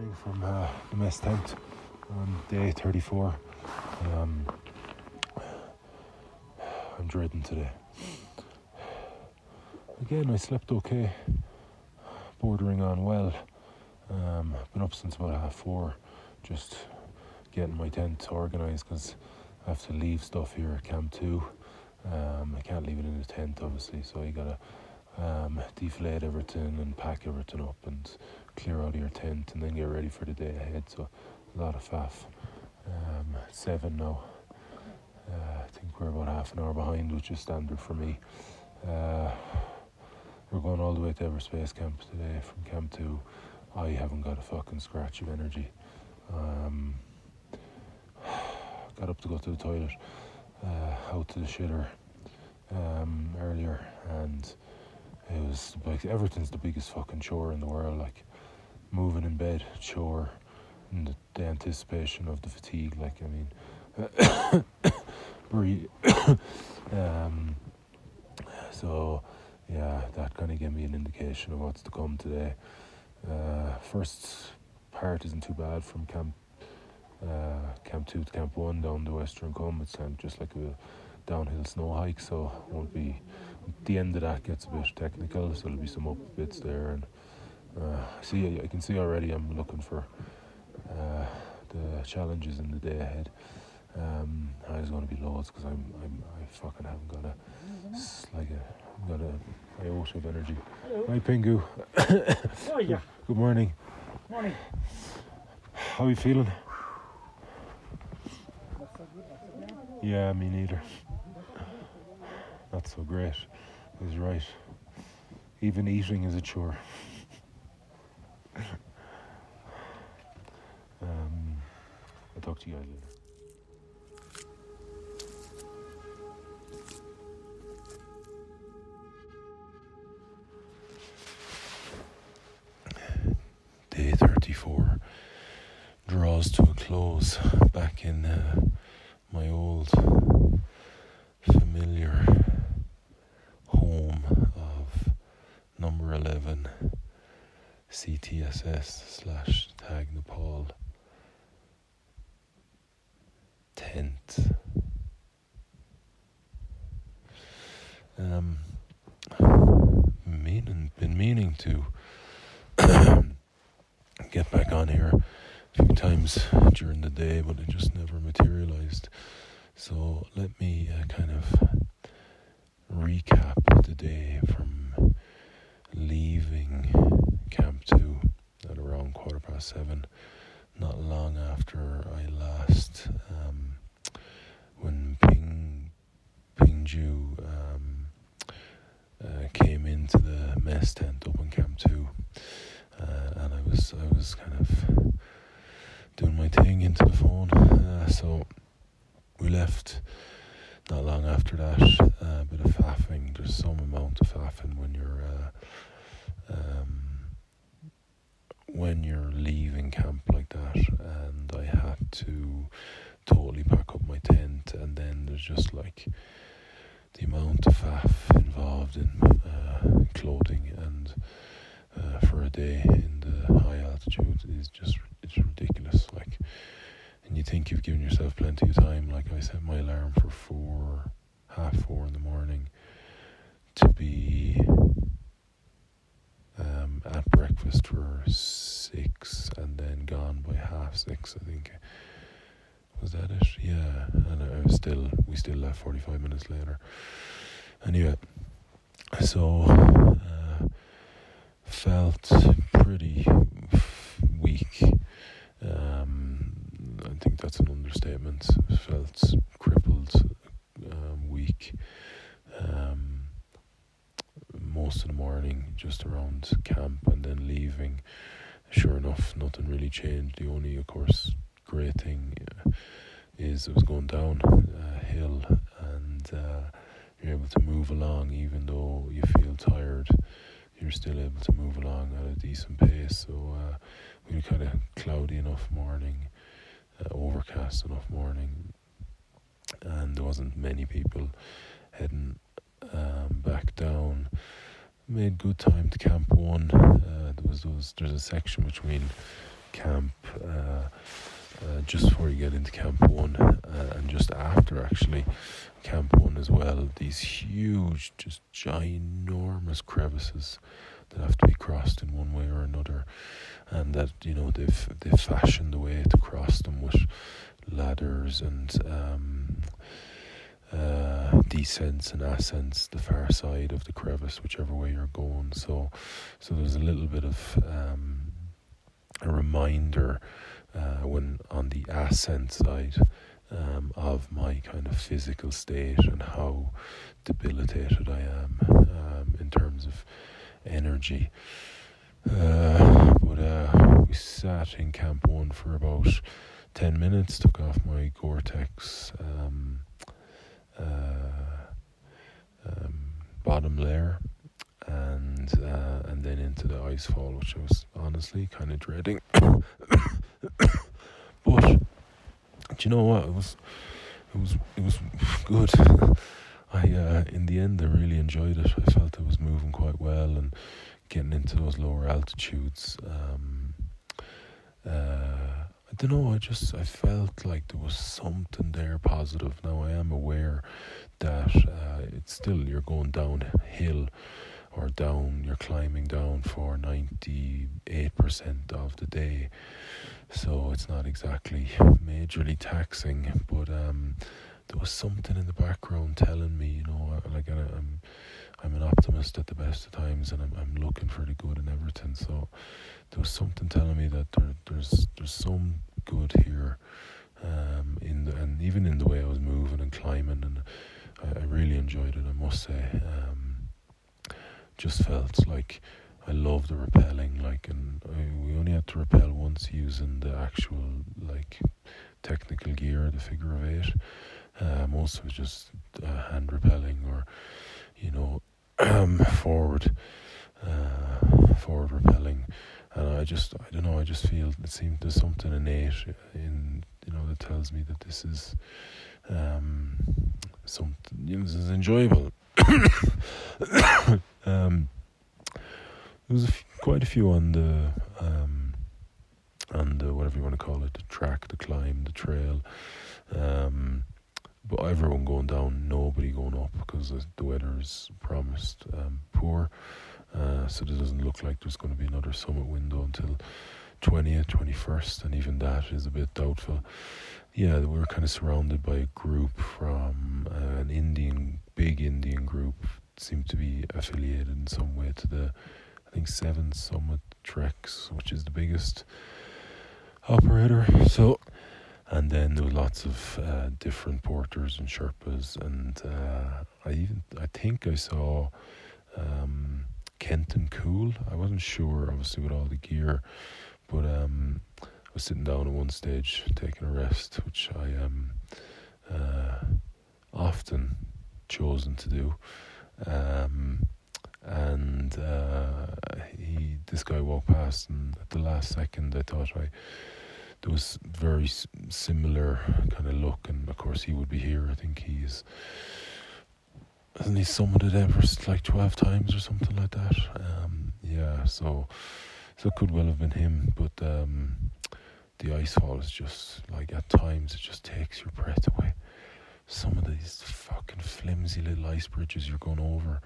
Morning from uh, the mess tent on day 34. Um, I'm dreading today. Again, I slept okay, bordering on well. Um, been up since about half four, just getting my tent organised because I have to leave stuff here at Camp 2. Um, I can't leave it in the tent, obviously, so you gotta um, deflate everything and pack everything up and clear out of your tent and then get ready for the day ahead. So, a lot of faff. Um, seven now. Uh, I think we're about half an hour behind, which is standard for me. Uh, we're going all the way to Everest Base Camp today from Camp 2. I haven't got a fucking scratch of energy. Um, got up to go to the toilet, uh, out to the shitter um, earlier, and it was like everything's the biggest fucking chore in the world. Like moving in bed, chore, and the, the anticipation of the fatigue. Like I mean, breathe. um, so yeah, that kind of gave me an indication of what's to come today. Uh, first part isn't too bad from camp uh, camp two to camp one down the Western Cwm. It's um, just like a downhill snow hike, so won't be. The end of that gets a bit technical, so there'll be some up bits there, and uh, see, I can see already. I'm looking for uh, the challenges in the day ahead. Um, there's going to be loads because I'm, I'm, I fucking haven't got a, like a, got a iota of energy. Hi, Pingu. Oh yeah. Good morning. Morning. How are you feeling? Yeah, me neither. Not so great. He's right. Even eating is a chore. I'll talk to you guys later. Day 34 draws to a close back in uh, my old familiar home of number 11 CTSS slash Tag Nepal tent. Um, meaning, been meaning to get back on here a few times during the day, but it just never materialized. So let me uh, kind of recap the day from leaving Camp 2 at around quarter past seven, not long after I last, um, when Ping, Pingju um, uh, came into the mess tent up in Camp 2. Uh, was kind of doing my thing into the phone. Uh, so we left not long after that. Uh, a bit of faffing. There's some amount of faffing when you're uh, um, when you're leaving camp like that, and I had to totally pack up my tent, and then there's just like the amount of faff involved in uh, clothing and uh, for a day in the high altitude is just it's ridiculous. Like, and given yourself plenty of time. Like I set my alarm for four, half four in the morning, to be um, at breakfast for six, and then gone by half six. I think was that it? Yeah, and I was still we still left forty five minutes later. Anyway, so uh, felt pretty weak. Um, I think that's an understatement. Felt crippled, um, weak. Um, most of the morning, just around camp, and then leaving. Sure enough, nothing really changed. The only, of course, great thing uh, is it was going down a hill, and uh, you're able to move along, even though you feel tired. You're still able to move along at a decent pace. So uh, we had kind of cloudy enough morning, uh, overcast enough morning, and there wasn't many people heading um, back down. Made good time to Camp One. Uh, there was those. There's a section between Camp. Uh, uh, just before you get into Camp One, uh, and just after actually Camp One as well. These huge, just ginormous crevices that have to be crossed in one way or another, and that you know they've they've fashioned the way to cross them with ladders and um, uh, descents and ascents the far side of the crevice, whichever way you're going. So, so there's a little bit of um, a reminder uh, when on the ascent side um, of my kind of physical state and how debilitated I am um, in terms of energy. Uh, but uh, we sat in Camp 1 for about 10 minutes, took off my Gore Tex um, uh, um, bottom layer. And uh, and then into the ice fall, which I was honestly kind of dreading. but do you know what? It was it was it was good. I uh, in the end I really enjoyed it. I felt I was moving quite well and getting into those lower altitudes. Um, uh, I don't know. I just I felt like there was something there positive. Now I am aware that uh, it's still you're going downhill or down. You're climbing down for ninety eight percent of the day so it's not exactly majorly taxing, but um, there was something in the background telling me, you know, like I'm, I'm an optimist at the best of times, and I'm, I'm looking for the good in everything. So there was something telling me that there, there's, there's some good here, um, in the, and even in the way I was moving and climbing, and I, I really enjoyed it. I must say, um, just felt like I love the rappelling, like, and I, we only had to rappel once using the actual like technical gear, the figure of eight. Most of it just uh, hand repelling or, you know, um, forward, uh, forward rappelling. And I just, I don't know, I just feel it seems there's something innate in, you know, that tells me that this is, um, something, you know, this is enjoyable. um, there was a f- quite a few on the um, on the whatever you want to call it, the track, the climb, the trail. Um, but everyone going down, nobody going up because the weather is promised um, poor. Uh, so it doesn't look like there's going to be another summit window until 20th, 21st, and even that is a bit doubtful. Yeah, we were kind of surrounded by a group from uh, an Indian, big Indian group, seemed to be affiliated in some way to the I think Seven Summit Treks, which is the biggest operator. So, and then there were lots of uh, different porters and Sherpas, and uh, I even I think I saw um, Kenton Cool. I wasn't sure, obviously, with all the gear, But um, I was sitting down at one stage taking a rest, which I um, uh, often chosen to do. Um, and uh, he, this guy walked past, and at the last second, I thought I there was very similar kind of look, and of course he would be here. I think he's hasn't he summited Everest like twelve times or something like that. Um, yeah, so so it could well have been him, but um, the ice fall is just like at times it just takes your breath away. Some of these fucking flimsy little ice bridges you're going over,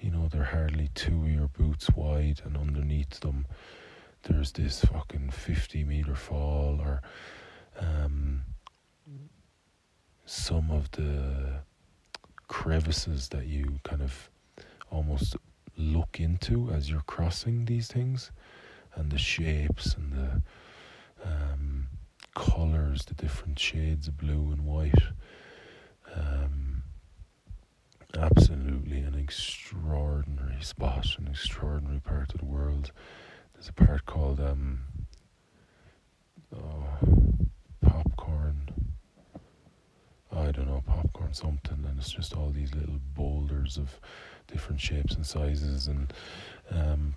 you know, they're hardly two of your boots wide, and underneath them there's this fucking 50 meter fall or um, some of the crevices that you kind of almost look into as you're crossing these things and the shapes and the um, colors the different shades of blue and white um, absolutely an extraordinary spot an extraordinary part of the world there's a part called um, oh, popcorn. I don't know, popcorn something, and it's just all these little boulders of different shapes and sizes and um,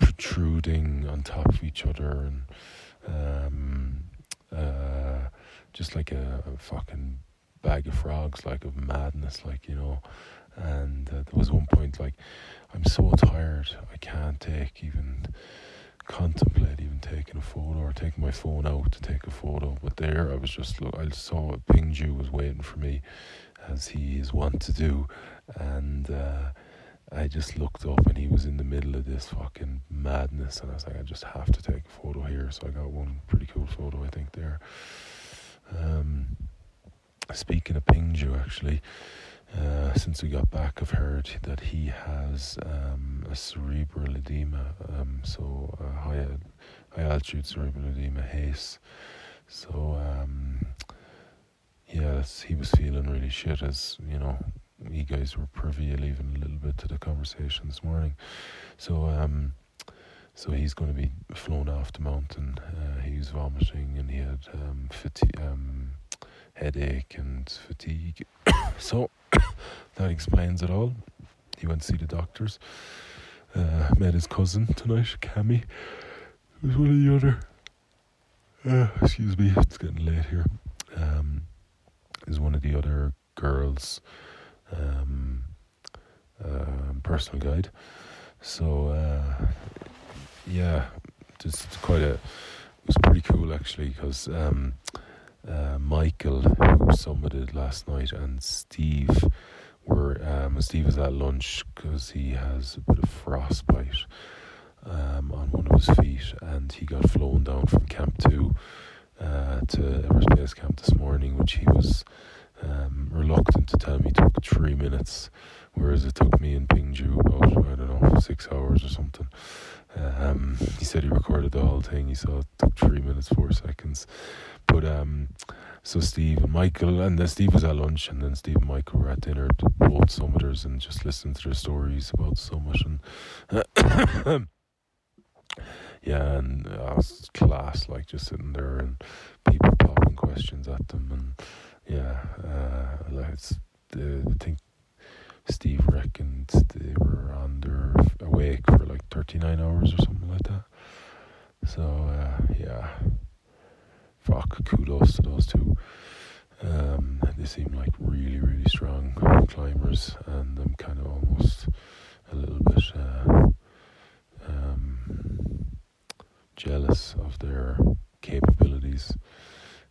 protruding on top of each other, and um, uh, just like a, a fucking bag of frogs, like of madness, like you know. And uh, there was one point like, I'm so tired, I can't take even contemplate even taking a photo or taking my phone out to take a photo. But there, I was just look. I saw Ping Ju was waiting for me, as he is wont to do, and uh, I just looked up and he was in the middle of this fucking madness, and I was like, I just have to take a photo here. So I got one pretty cool photo, I think there. Um, speaking of Ping Ju, actually. Uh, since we got back, I've heard that he has um, a cerebral edema, um, so uh, high, high altitude cerebral edema, HACE. So, um, he was feeling really shit as, you know, you guys were privy even a little bit to the conversation this morning. So, um, so he's going to be flown off the mountain. Uh, he was vomiting and he had um, fatigue, um, headache and fatigue. so that explains it all. He went to see the doctors. Uh, met his cousin tonight, Cammy. Who's one of the other. Uh, excuse me, it's getting late here. Um, is one of the other girls' um, uh, personal guide. So uh, yeah, just quite a. It was pretty cool actually because um, uh, Michael, who summited last night, and Steve were. Um, Steve is at lunch because he has a bit of frostbite um, on one of his feet, and he got flown down from Camp Two uh, to Everest Base Camp this morning, which he was um, reluctant to tell me it took three minutes, whereas it took me in Ping Ju about I don't know six hours or something. Um, he said he recorded the whole thing. He saw it took three minutes four seconds, but um, so Steve and Michael, and then Steve was at lunch, and then Steve and Michael were at dinner, both summiters, and just listening to their stories about summit and. yeah, and uh, was class, like just sitting there and people popping questions at them, and yeah, uh, like it's, uh, I think Steve reckoned they were on their awake for like 39 hours or something like that. So, uh, yeah, fuck, kudos to those two. Um, they seem like really, really strong climbers, and I'm kind of almost a little bit uh, jealous of their capabilities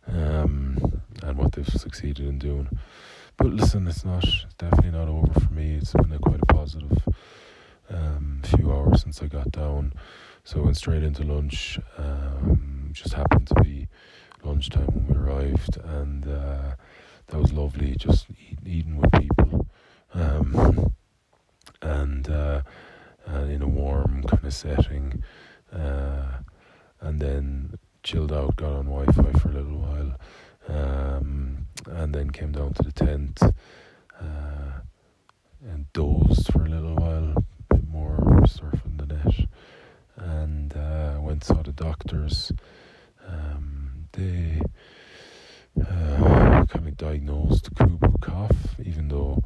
um, and what they've succeeded in doing. But listen, it's not it's definitely not over for me. It's been a quite a positive um, few hours since I got down. So I went straight into lunch. Um, just happened to be lunchtime when we arrived, and uh, that was lovely. Just eat, eating with people, um, and uh, and in a warm kind of setting, uh, and then chilled out, got on Wi-Fi for a little while, um, and then came down to the tent uh, and dozed for a little while, a bit more surfing the net, and uh, went saw the doctors. Um, they uh, kind of diagnosed croup cough, even though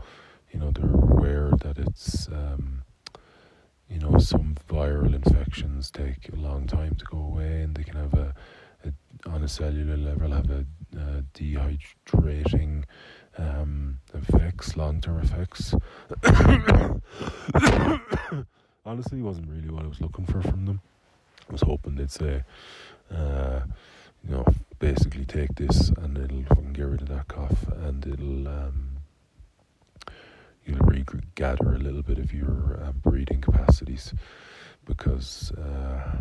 you know they're aware that it's um, you know some viral infections take a long time to go away, and they can have a, a on a cellular level have a, a dehydrating um, effects, long term effects. Honestly, wasn't really what I was looking for from them. I was hoping they'd say, uh, you know, basically take this and it'll get rid of that cough and it'll um, you'll regather a little bit of your uh, breathing capacities because uh,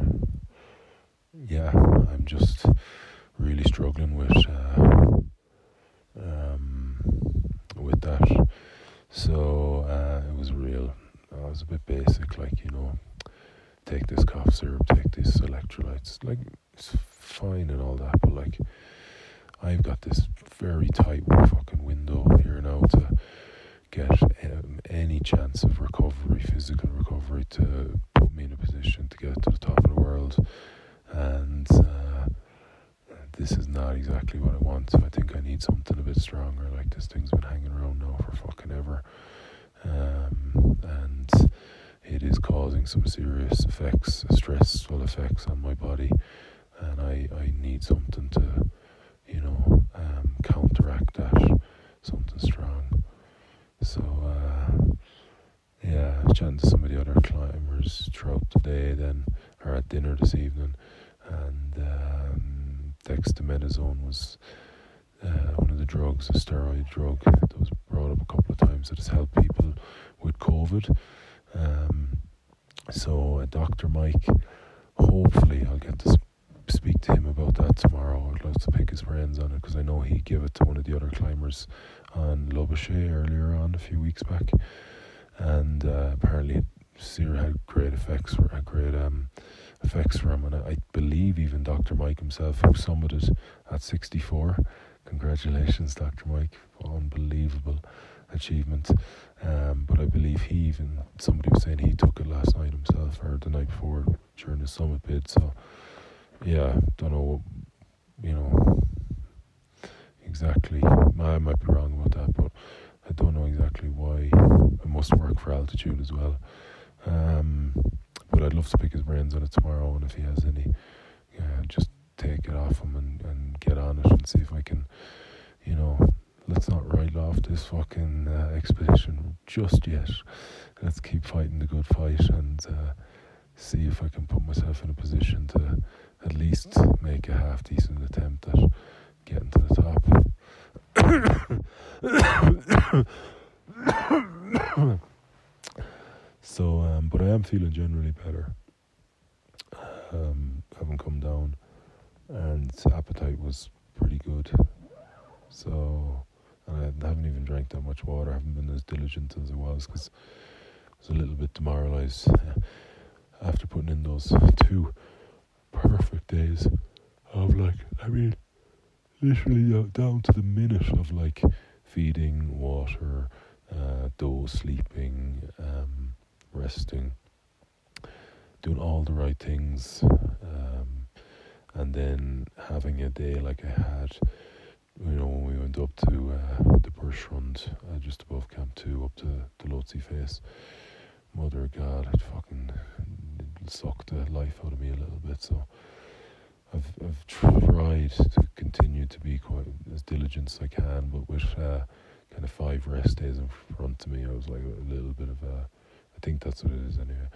yeah, I'm just really struggling with uh, um, with that. So uh, it was real. I was a bit basic, like you know, take this cough syrup, take these electrolytes. Like it's fine and all that, but like I've got this very tight fucking window here now to get um, any chance of recovery, physical recovery, to put me in a position to get to the top of the world. And uh, this is not exactly what I want. So I think I need something a bit stronger. Like this thing's been hanging around now for fucking ever. Um, and it is causing some serious effects, stressful effects on my body. And I, I need something to, you know, um, counteract that, something strong. So, uh, yeah, I was chatting to some of the other climbers throughout the day, then, or at dinner this evening, and um, dexamethasone was uh, one of the drugs, a steroid drug that was brought up a couple of times that has helped people with COVID. Um, so, uh, Dr. Mike, hopefully, I'll get to speak to him about that tomorrow. I'd love to pick his brains on it because I know he gave it to one of the other climbers on Lobuche earlier on a few weeks back, and uh, apparently Sear had great effects for had great um, effects for him, and I, I believe even Dr. Mike himself, who summited at 64. Congratulations, Dr. Mike! Unbelievable achievement. Um, but I believe he even somebody was saying he took it last night himself or the night before during the summit bid. So yeah, don't know, you know, exactly. I might be wrong about that, but I don't know exactly why. It must work for altitude as well. Um, but I'd love to pick his brains on it tomorrow, and if he has any, yeah, just take it off him and, and get on it and see if I can, you know, let's not write off this fucking uh, expedition just yet. Let's keep fighting the good fight and uh, see if I can put myself in a position to at least make a half decent attempt at getting to the top. so, um, but I am feeling generally better. Um, haven't come down, and appetite was pretty good. So, and I haven't even drank that much water. I haven't been as diligent as I was because I was a little bit demoralized after putting in those two perfect days of like, I mean, literally down to the minute of like feeding, water, uh, sleeping, um, resting, doing all the right things, um, and then having a day like I had. You know, when we went up to uh, the Bergschrund, uh, just above Camp 2, up to the Lhotse face, Mother God, it fucking sucked the life out of me a little bit. So I've I've tried to continue to be quite as diligent as I can, but with uh, kind of five rest days in front of me, I was like a little bit of a. I think that's what it is anyway.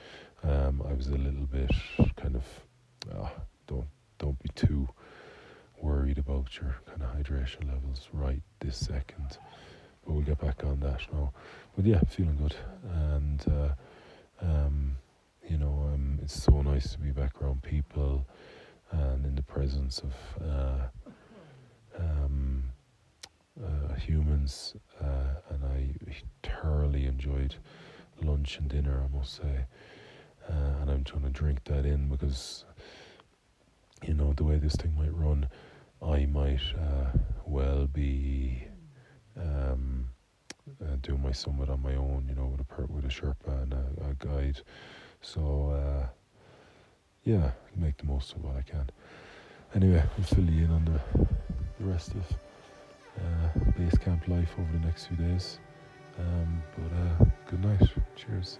Um, I was a little bit kind of. Uh, don't don't be too worried about your kind of hydration levels right this second. But we'll get back on that now. But yeah, feeling good and. Uh, um, you know, um, it's so nice to be back around people and in the presence of uh, um, uh, humans, uh, and I thoroughly enjoyed lunch and dinner, I must say. Uh, and I'm trying to drink that in because, you know, the way this thing might run, I might uh, well be um, doing my summit on my own, you know, with a per- with a Sherpa and a, a guide. So, yeah, make the most of what I can. Anyway, I'll fill you in on the the rest of uh, base camp life over the next few days. Um, but uh, good night. Cheers.